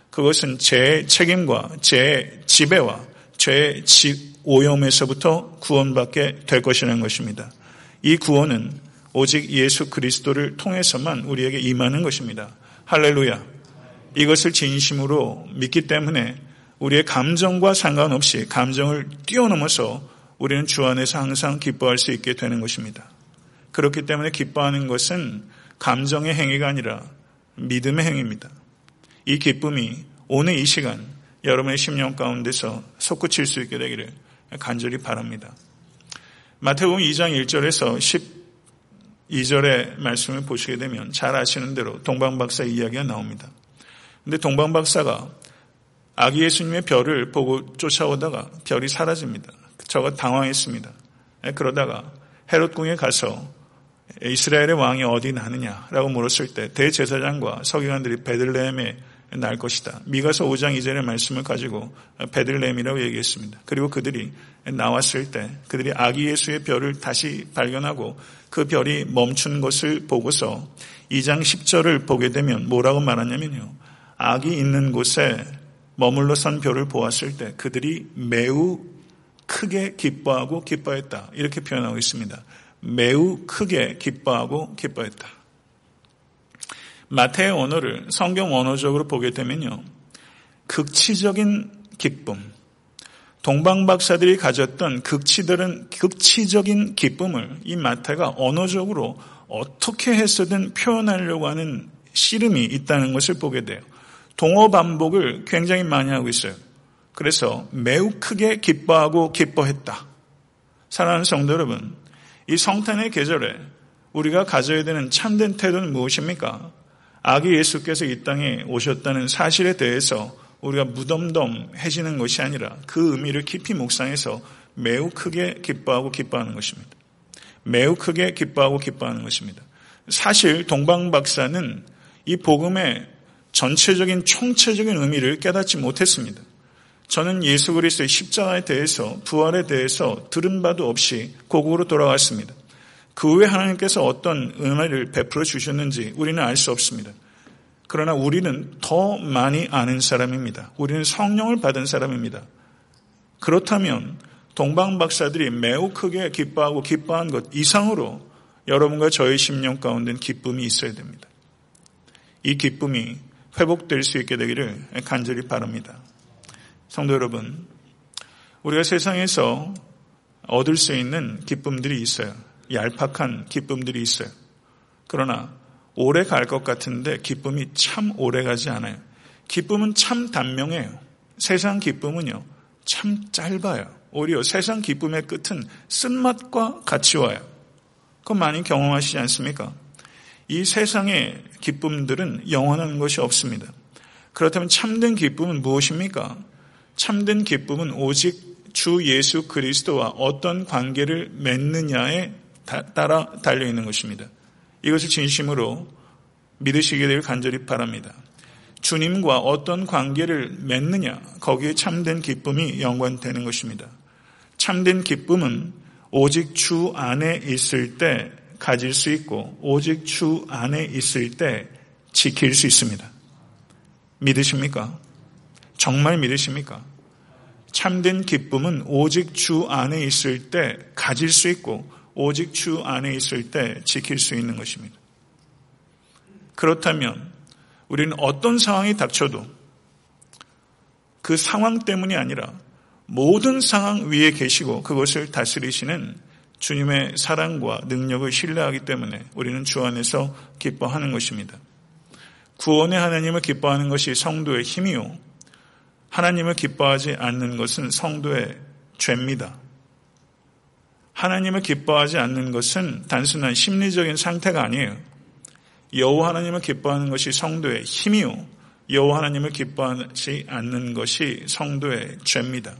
그것은 죄의 책임과 죄의 지배와 죄의 오염에서부터 구원받게 될 것이라는 것입니다. 이 구원은 오직 예수 그리스도를 통해서만 우리에게 임하는 것입니다. 할렐루야. 이것을 진심으로 믿기 때문에 우리의 감정과 상관없이 감정을 뛰어넘어서 우리는 주 안에서 항상 기뻐할 수 있게 되는 것입니다. 그렇기 때문에 기뻐하는 것은 감정의 행위가 아니라 믿음의 행위입니다. 이 기쁨이 오늘 이 시간 여러분의 심령 가운데서 솟구칠 수 있게 되기를 간절히 바랍니다. 마태복음 2장 1절에서 10 2절의 말씀을 보시게 되면 잘 아시는 대로 동방박사 이야기가 나옵니다. 근데 동방박사가 아기 예수님의 별을 보고 쫓아오다가 별이 사라집니다. 저가 당황했습니다. 예, 그러다가 헤롯 궁에 가서 이스라엘의 왕이 어디 나느냐라고 물었을 때 대제사장과 서기관들이 베들레헴에 날 것이다. 미가서 5장 2절의 말씀을 가지고 베들레헴이라고 얘기했습니다. 그리고 그들이 나왔을 때 그들이 아기 예수의 별을 다시 발견하고 그 별이 멈춘 것을 보고서 2장 10절을 보게 되면 뭐라고 말하냐면요. 아기 있는 곳에 머물러 선 별을 보았을 때 그들이 매우 크게 기뻐하고 기뻐했다. 이렇게 표현하고 있습니다. 매우 크게 기뻐하고 기뻐했다. 마태의 언어를 성경 언어적으로 보게 되면요. 극치적인 기쁨, 동방 박사들이 가졌던 극치들은 극치적인 기쁨을 이 마태가 언어적으로 어떻게 해서든 표현하려고 하는 씨름이 있다는 것을 보게 돼요. 동어 반복을 굉장히 많이 하고 있어요. 그래서 매우 크게 기뻐하고 기뻐했다. 사랑하는 성도 여러분, 이 성탄의 계절에 우리가 가져야 되는 참된 태도는 무엇입니까? 아기 예수께서 이 땅에 오셨다는 사실에 대해서 우리가 무덤덤해지는 것이 아니라 그 의미를 깊이 묵상해서 매우 크게 기뻐하고 기뻐하는 것입니다. 매우 크게 기뻐하고 기뻐하는 것입니다. 사실 동방 박사는 이 복음의 전체적인 총체적인 의미를 깨닫지 못했습니다. 저는 예수 그리스도의 십자가에 대해서 부활에 대해서 들은 바도 없이 고국으로 돌아왔습니다. 그 후에 하나님께서 어떤 은혜를 베풀어 주셨는지 우리는 알 수 없습니다. 그러나 우리는 더 많이 아는 사람입니다. 우리는 성령을 받은 사람입니다. 그렇다면 동방 박사들이 매우 크게 기뻐하고 기뻐한 것 이상으로 여러분과 저의 심령 가운데 기쁨이 있어야 됩니다. 이 기쁨이 회복될 수 있게 되기를 간절히 바랍니다. 성도 여러분, 우리가 세상에서 얻을 수 있는 기쁨들이 있어요. 얄팍한 기쁨들이 있어요. 그러나 오래 갈 것 같은데 기쁨이 참 오래 가지 않아요. 기쁨은 참 단명해요. 세상 기쁨은요, 참 짧아요. 오히려 세상 기쁨의 끝은 쓴맛과 같이 와요. 그거 많이 경험하시지 않습니까? 이 세상의 기쁨들은 영원한 것이 없습니다. 그렇다면 참된 기쁨은 무엇입니까? 참된 기쁨은 오직 주 예수 그리스도와 어떤 관계를 맺느냐에 따라 달려 있는 것입니다. 이것을 진심으로 믿으시게 될 간절히 바랍니다. 주님과 어떤 관계를 맺느냐, 거기에 참된 기쁨이 연관되는 것입니다. 참된 기쁨은 오직 주 안에 있을 때 가질 수 있고, 오직 주 안에 있을 때 지킬 수 있습니다. 믿으십니까? 정말 믿으십니까? 참된 기쁨은 오직 주 안에 있을 때 가질 수 있고 오직 주 안에 있을 때 지킬 수 있는 것입니다. 그렇다면 우리는 어떤 상황이 닥쳐도 그 상황 때문이 아니라 모든 상황 위에 계시고 그것을 다스리시는 주님의 사랑과 능력을 신뢰하기 때문에 우리는 주 안에서 기뻐하는 것입니다. 구원의 하나님을 기뻐하는 것이 성도의 힘이요. 하나님을 기뻐하지 않는 것은 성도의 죄입니다. 하나님을 기뻐하지 않는 것은 단순한 심리적인 상태가 아니에요. 여호와 하나님을 기뻐하는 것이 성도의 힘이요. 여호와 하나님을 기뻐하지 않는 것이 성도의 죄입니다.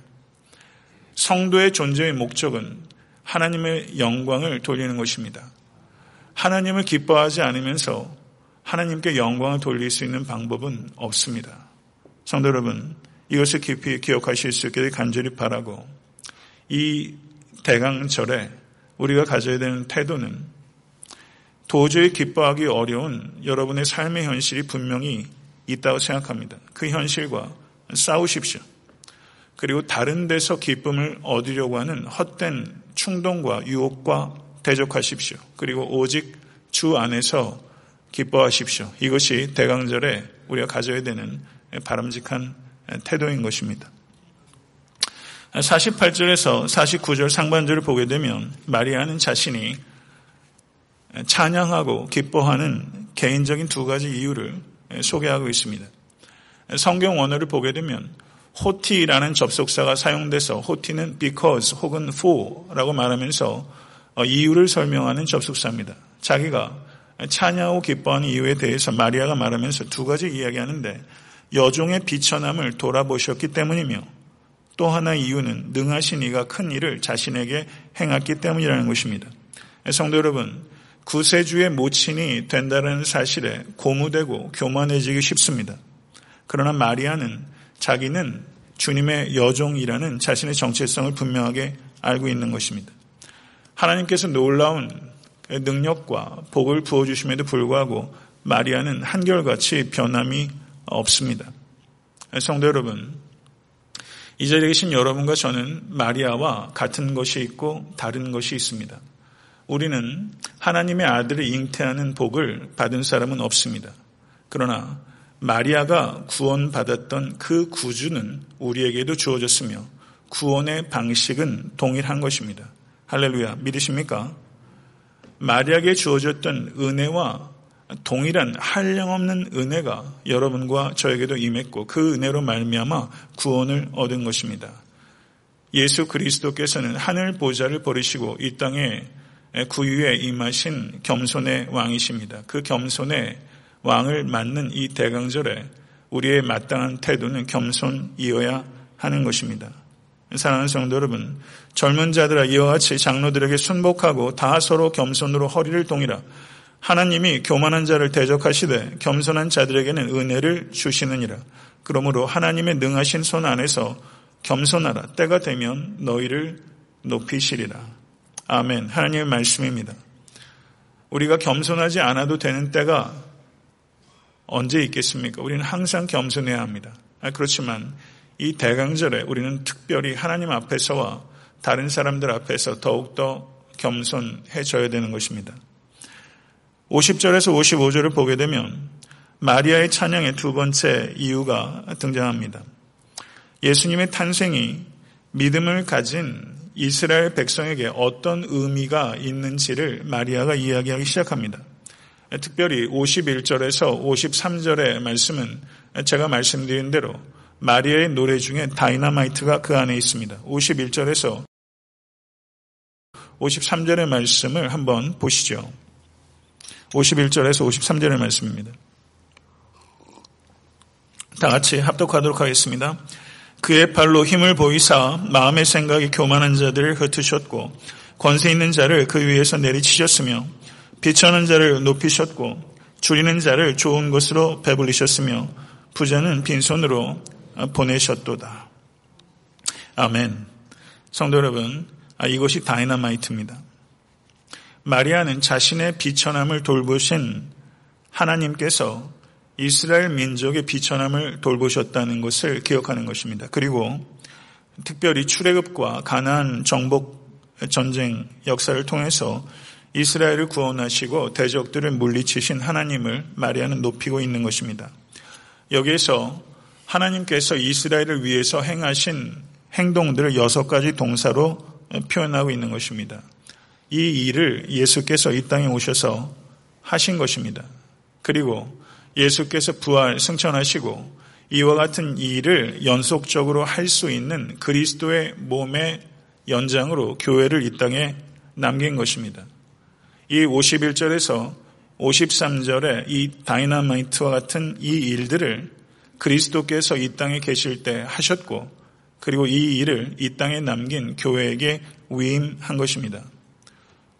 성도의 존재의 목적은 하나님의 영광을 돌리는 것입니다. 하나님을 기뻐하지 않으면서 하나님께 영광을 돌릴 수 있는 방법은 없습니다. 성도 여러분, 이것을 깊이 기억하실 수 있게 간절히 바라고 이 대강절에 우리가 가져야 되는 태도는 도저히 기뻐하기 어려운 여러분의 삶의 현실이 분명히 있다고 생각합니다. 그 현실과 싸우십시오. 그리고 다른 데서 기쁨을 얻으려고 하는 헛된 충동과 유혹과 대적하십시오. 그리고 오직 주 안에서 기뻐하십시오. 이것이 대강절에 우리가 가져야 되는 바람직한 태도인 것입니다. 48절에서 49절 상반절을 보게 되면 마리아는 자신이 찬양하고 기뻐하는 개인적인 두 가지 이유를 소개하고 있습니다. 성경 원어를 보게 되면 호티라는 접속사가 사용돼서 호티는 because 혹은 for라고 말하면서 이유를 설명하는 접속사입니다. 자기가 찬양하고 기뻐하는 이유에 대해서 마리아가 말하면서 두 가지 이야기하는데 여종의 비천함을 돌아보셨기 때문이며 또 하나 이유는 능하신 이가 큰 일을 자신에게 행했기 때문이라는 것입니다. 성도 여러분, 구세주의 모친이 된다는 사실에 고무되고 교만해지기 쉽습니다. 그러나 마리아는 자기는 주님의 여종이라는 자신의 정체성을 분명하게 알고 있는 것입니다. 하나님께서 놀라운 능력과 복을 부어주심에도 불구하고 마리아는 한결같이 변함이 없습니다. 성도 여러분, 이 자리에 계신 여러분과 저는 마리아와 같은 것이 있고 다른 것이 있습니다. 우리는 하나님의 아들을 잉태하는 복을 받은 사람은 없습니다. 그러나 마리아가 구원받았던 그 구주는 우리에게도 주어졌으며 구원의 방식은 동일한 것입니다. 할렐루야. 믿으십니까? 마리아에게 주어졌던 은혜와 동일한 한량없는 은혜가 여러분과 저에게도 임했고 그 은혜로 말미암아 구원을 얻은 것입니다. 예수 그리스도께서는 하늘 보좌를 버리시고 이 땅에 구유에 임하신 겸손의 왕이십니다. 그 겸손의 왕을 맞는 이 대강절에 우리의 마땅한 태도는 겸손이어야 하는 것입니다. 사랑하는 성도 여러분, 젊은 자들아 이와 같이 장로들에게 순복하고 다 서로 겸손으로 허리를 동이라 하나님이 교만한 자를 대적하시되 겸손한 자들에게는 은혜를 주시느니라. 그러므로 하나님의 능하신 손 안에서 겸손하라. 때가 되면 너희를 높이시리라. 아멘. 하나님의 말씀입니다. 우리가 겸손하지 않아도 되는 때가 언제 있겠습니까? 우리는 항상 겸손해야 합니다. 아, 그렇지만 이 대강절에 우리는 특별히 하나님 앞에서와 다른 사람들 앞에서 더욱더 겸손해져야 되는 것입니다. 50절에서 55절을 보게 되면 마리아의 찬양의 두 번째 이유가 등장합니다. 예수님의 탄생이 믿음을 가진 이스라엘 백성에게 어떤 의미가 있는지를 마리아가 이야기하기 시작합니다. 특별히 51절에서 53절의 말씀은 제가 말씀드린 대로 마리아의 노래 중에 다이나마이트가 그 안에 있습니다. 51절에서 53절의 말씀을 한번 보시죠. 51절에서 53절의 말씀입니다. 다 같이 합독하도록 하겠습니다. 그의 발로 힘을 보이사 마음의 생각이 교만한 자들을 흩으셨고 권세 있는 자를 그 위에서 내리치셨으며 비천한 자를 높이셨고 줄이는 자를 좋은 것으로 배불리셨으며 부자는 빈손으로 보내셨도다. 아멘. 성도 여러분, 아, 이것이 다이너마이트입니다. 마리아는 자신의 비천함을 돌보신 하나님께서 이스라엘 민족의 비천함을 돌보셨다는 것을 기억하는 것입니다. 그리고 특별히 출애굽과 가나안 정복 전쟁 역사를 통해서 이스라엘을 구원하시고 대적들을 물리치신 하나님을 마리아는 높이고 있는 것입니다. 여기에서 하나님께서 이스라엘을 위해서 행하신 행동들을 여섯 가지 동사로 표현하고 있는 것입니다. 이 일을 예수께서 이 땅에 오셔서 하신 것입니다. 그리고 예수께서 부활 승천하시고 이와 같은 일을 연속적으로 할 수 있는 그리스도의 몸의 연장으로 교회를 이 땅에 남긴 것입니다. 이 51절에서 53절에 이 다이나마이트와 같은 이 일들을 그리스도께서 이 땅에 계실 때 하셨고 그리고 이 일을 이 땅에 남긴 교회에게 위임한 것입니다.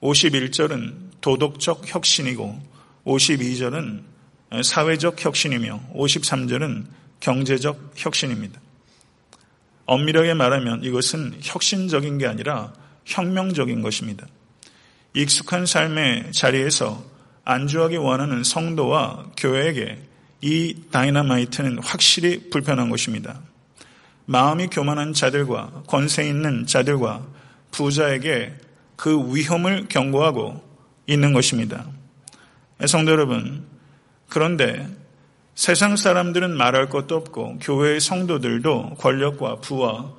51절은 도덕적 혁신이고 52절은 사회적 혁신이며 53절은 경제적 혁신입니다. 엄밀하게 말하면 이것은 혁신적인 게 아니라 혁명적인 것입니다. 익숙한 삶의 자리에서 안주하기 원하는 성도와 교회에게 이 다이너마이트는 확실히 불편한 것입니다. 마음이 교만한 자들과 권세 있는 자들과 부자에게 그 위험을 경고하고 있는 것입니다. 성도 여러분, 그런데 세상 사람들은 말할 것도 없고 교회의 성도들도 권력과 부와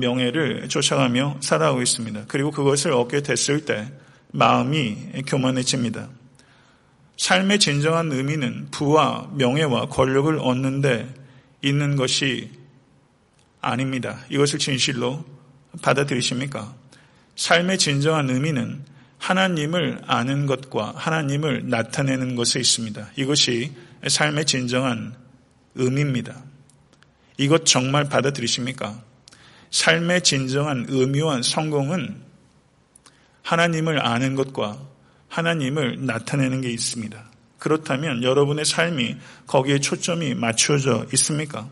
명예를 쫓아가며 살아가고 있습니다. 그리고 그것을 얻게 됐을 때 마음이 교만해집니다. 삶의 진정한 의미는 부와 명예와 권력을 얻는데 있는 것이 아닙니다. 이것을 진실로 받아들이십니까? 삶의 진정한 의미는 하나님을 아는 것과 하나님을 나타내는 것에 있습니다. 이것이 삶의 진정한 의미입니다. 이것 정말 받아들이십니까? 삶의 진정한 의미와 성공은 하나님을 아는 것과 하나님을 나타내는 게 있습니다. 그렇다면 여러분의 삶이 거기에 초점이 맞춰져 있습니까?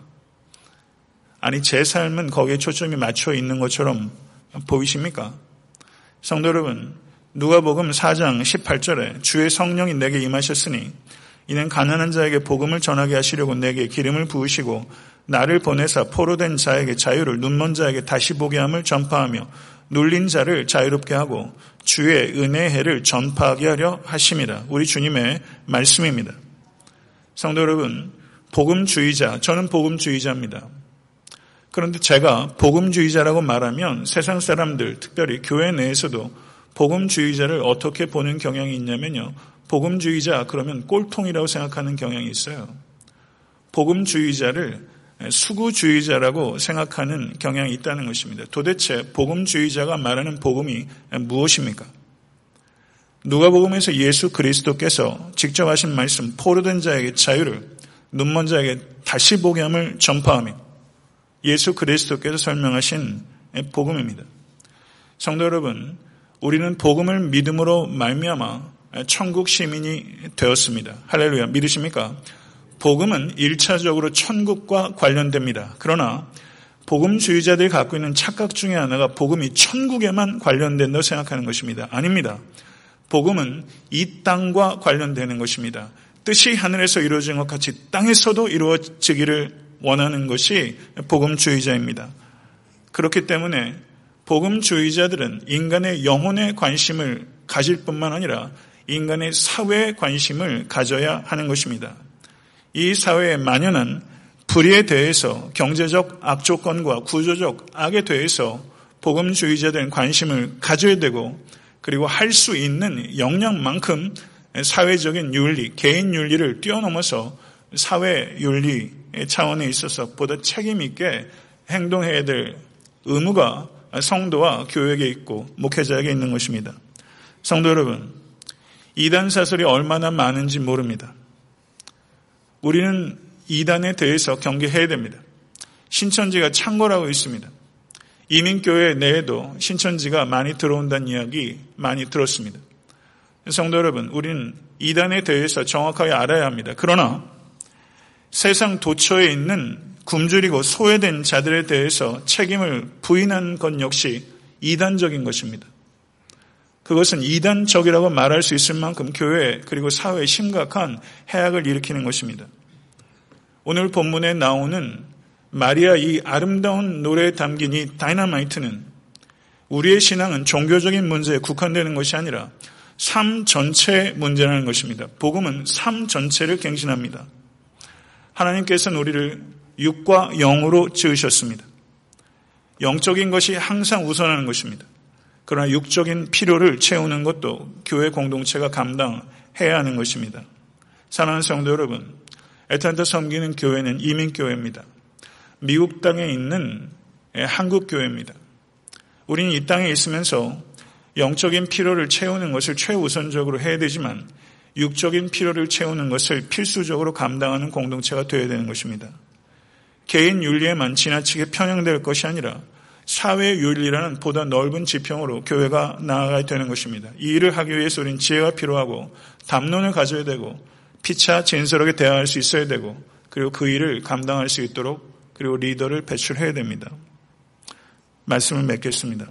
아니, 제 삶은 거기에 초점이 맞춰 있는 것처럼 보이십니까? 성도 여러분, 누가복음 4장 18절에 주의 성령이 내게 임하셨으니 이는 가난한 자에게 복음을 전하게 하시려고 내게 기름을 부으시고 나를 보내사 포로된 자에게 자유를 눈먼 자에게 다시 보게 함을 전파하며 눌린 자를 자유롭게 하고 주의 은혜의 해를 전파하게 하려 하심이라. 우리 주님의 말씀입니다. 성도 여러분, 복음주의자, 저는 복음주의자입니다. 그런데 제가 복음주의자라고 말하면 세상 사람들, 특별히 교회 내에서도 복음주의자를 어떻게 보는 경향이 있냐면요. 복음주의자 그러면 꼴통이라고 생각하는 경향이 있어요. 복음주의자를 수구주의자라고 생각하는 경향이 있다는 것입니다. 도대체 복음주의자가 말하는 복음이 무엇입니까? 누가복음에서 예수 그리스도께서 직접 하신 말씀 포로된 자에게 자유를 눈먼 자에게 다시 함을 전파하며 예수 그리스도께서 설명하신 복음입니다. 성도 여러분, 우리는 복음을 믿음으로 말미암아 천국 시민이 되었습니다. 할렐루야. 믿으십니까? 복음은 1차적으로 천국과 관련됩니다. 그러나 복음주의자들이 갖고 있는 착각 중에 하나가 복음이 천국에만 관련된다고 생각하는 것입니다. 아닙니다. 복음은 이 땅과 관련되는 것입니다. 뜻이 하늘에서 이루어진 것 같이 땅에서도 이루어지기를 원하는 것이 복음주의자입니다. 그렇기 때문에 복음주의자들은 인간의 영혼에 관심을 가질 뿐만 아니라 인간의 사회에 관심을 가져야 하는 것입니다. 이 사회의 만연한 불의에 대해서 경제적 악조건과 구조적 악에 대해서 복음주의자들은 관심을 가져야 되고 그리고 할 수 있는 역량만큼 사회적인 윤리, 개인 윤리를 뛰어넘어서 사회 윤리 차원에 있어서 보다 책임있게 행동해야 될 의무가 성도와 교회에 있고 목회자에게 있는 것입니다. 성도 여러분, 이단 사설이 얼마나 많은지 모릅니다. 우리는 이단에 대해서 경계해야 됩니다. 신천지가 창고라고 있습니다. 이민교회 내에도 신천지가 많이 들어온다는 이야기 많이 들었습니다. 성도 여러분, 우리는 이단에 대해서 정확하게 알아야 합니다. 그러나 세상 도처에 있는 굶주리고 소외된 자들에 대해서 책임을 부인한 것 역시 이단적인 것입니다. 그것은 이단적이라고 말할 수 있을 만큼 교회 그리고 사회에 심각한 해악을 일으키는 것입니다. 오늘 본문에 나오는 마리아 이 아름다운 노래에 담긴 이 다이너마이트는 우리의 신앙은 종교적인 문제에 국한되는 것이 아니라 삶 전체의 문제라는 것입니다. 복음은 삶 전체를 갱신합니다. 하나님께서는 우리를 육과 영으로 지으셨습니다. 영적인 것이 항상 우선하는 것입니다. 그러나 육적인 필요를 채우는 것도 교회 공동체가 감당해야 하는 것입니다. 사랑하는 성도 여러분, 애탄타 섬기는 교회는 이민교회입니다. 미국 땅에 있는 한국교회입니다. 우리는 이 땅에 있으면서 영적인 필요를 채우는 것을 최우선적으로 해야 되지만 육적인 필요를 채우는 것을 필수적으로 감당하는 공동체가 되어야 되는 것입니다. 개인 윤리에만 지나치게 편향될 것이 아니라 사회 윤리라는 보다 넓은 지평으로 교회가 나아가야 되는 것입니다. 이 일을 하기 위해서 우리는 지혜가 필요하고 담론을 가져야 되고 피차 진솔하게 대화할 수 있어야 되고 그리고 그 일을 감당할 수 있도록 그리고 리더를 배출해야 됩니다. 말씀을 맺겠습니다.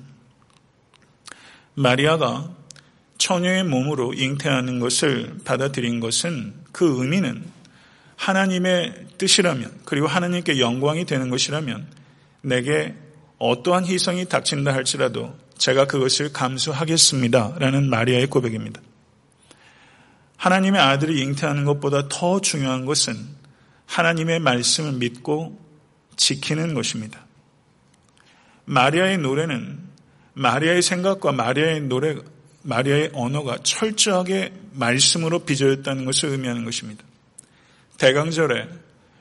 마리아가 처녀의 몸으로 잉태하는 것을 받아들인 것은 그 의미는 하나님의 뜻이라면 그리고 하나님께 영광이 되는 것이라면 내게 어떠한 희생이 닥친다 할지라도 제가 그것을 감수하겠습니다. 라는 마리아의 고백입니다. 하나님의 아들이 잉태하는 것보다 더 중요한 것은 하나님의 말씀을 믿고 지키는 것입니다. 마리아의 노래는 마리아의 생각과 마리아의 노래, 마리아의 언어가 철저하게 말씀으로 빚어졌다는 것을 의미하는 것입니다. 대강절에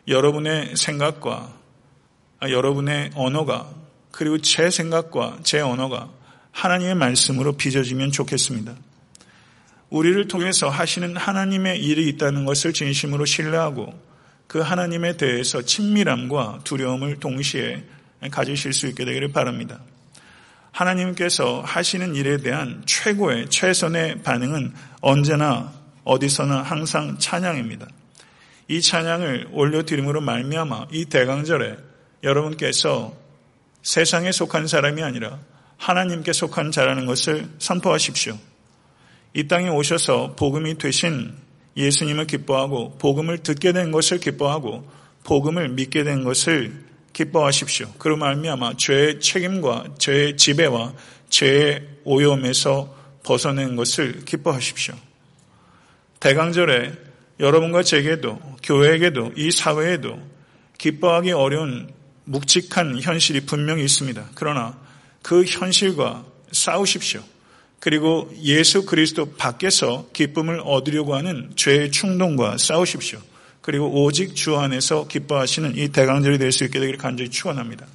여러분의 생각과 여러분의 언어가 그리고 제 생각과 제 언어가 하나님의 말씀으로 빚어지면 좋겠습니다. 우리를 통해서 하시는 하나님의 일이 있다는 것을 진심으로 신뢰하고 그 하나님에 대해서 친밀함과 두려움을 동시에 가지실 수 있게 되기를 바랍니다. 하나님께서 하시는 일에 대한 최고의 최선의 반응은 언제나 어디서나 항상 찬양입니다. 이 찬양을 올려드림으로 말미암아 이 대강절에 여러분께서 세상에 속한 사람이 아니라 하나님께 속한 자라는 것을 선포하십시오. 이 땅에 오셔서 복음이 되신 예수님을 기뻐하고 복음을 듣게 된 것을 기뻐하고 복음을 믿게 된 것을 기뻐하십시오. 그로 말미암아 죄의 책임과 죄의 지배와 죄의 오염에서 벗어낸 것을 기뻐하십시오. 대강절에 여러분과 제게도 교회에게도 이 사회에도 기뻐하기 어려운 묵직한 현실이 분명히 있습니다. 그러나 그 현실과 싸우십시오. 그리고 예수 그리스도 밖에서 기쁨을 얻으려고 하는 죄의 충동과 싸우십시오. 그리고 오직 주 안에서 기뻐하시는 이 대강절이 될 수 있게 되기를 간절히 축원합니다.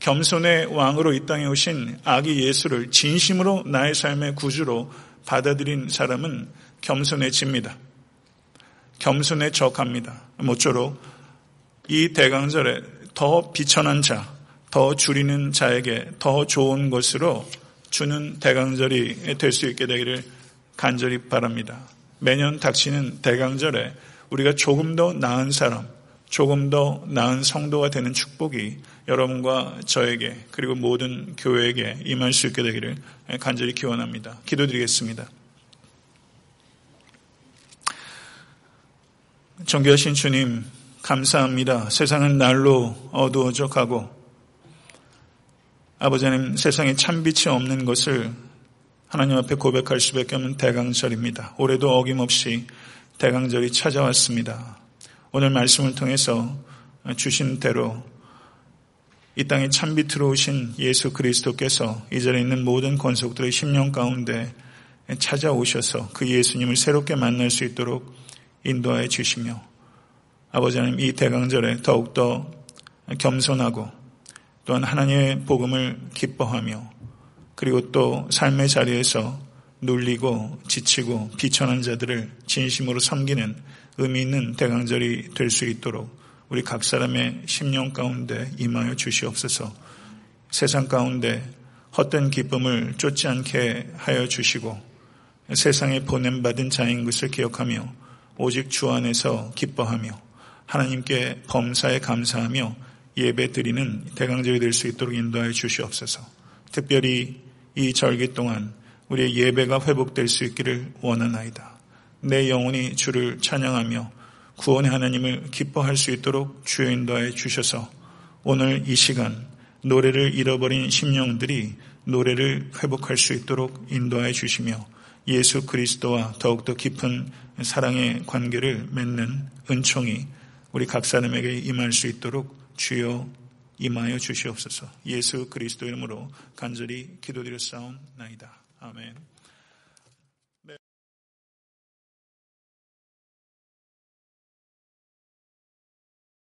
겸손의 왕으로 이 땅에 오신 아기 예수를 진심으로 나의 삶의 구주로 받아들인 사람은 겸손해집니다. 겸손에 적합니다. 모쪼록 이 대강절에 더 비천한 자, 더 줄이는 자에게 더 좋은 것으로 주는 대강절이 될 수 있게 되기를 간절히 바랍니다. 매년 닥치는 대강절에 우리가 조금 더 나은 사람, 조금 더 나은 성도가 되는 축복이 여러분과 저에게 그리고 모든 교회에게 임할 수 있게 되기를 간절히 기원합니다. 기도드리겠습니다. 정교하신 주님, 감사합니다. 세상은 날로 어두워져 가고 아버지 하나님 세상에 참빛이 없는 것을 하나님 앞에 고백할 수밖에 없는 대강절입니다. 올해도 어김없이 대강절이 찾아왔습니다. 오늘 말씀을 통해서 주신 대로 이 땅에 참빛으로 오신 예수 그리스도께서 이 자리에 있는 모든 권속들의 심령 가운데 찾아오셔서 그 예수님을 새롭게 만날 수 있도록 인도하여 주시며 아버지 하나님 이 대강절에 더욱더 겸손하고 또한 하나님의 복음을 기뻐하며 그리고 또 삶의 자리에서 눌리고 지치고 비천한 자들을 진심으로 섬기는 의미 있는 대강절이 될 수 있도록 우리 각 사람의 심령 가운데 임하여 주시옵소서 세상 가운데 헛된 기쁨을 쫓지 않게 하여 주시고 세상에 보냄받은 자인 것을 기억하며 오직 주 안에서 기뻐하며 하나님께 범사에 감사하며 예배 드리는 대강절이 될 수 있도록 인도하여 주시옵소서. 특별히 이 절기 동안 우리의 예배가 회복될 수 있기를 원하나이다. 내 영혼이 주를 찬양하며 구원의 하나님을 기뻐할 수 있도록 주여 인도하여 주셔서 오늘 이 시간 노래를 잃어버린 심령들이 노래를 회복할 수 있도록 인도하여 주시며 예수 그리스도와 더욱더 깊은 사랑의 관계를 맺는 은총이 우리 각 사람에게 임할 수 있도록 주여 임하여 주시옵소서. 예수 그리스도 이름으로 간절히 기도드렸사옵나이다. 아멘.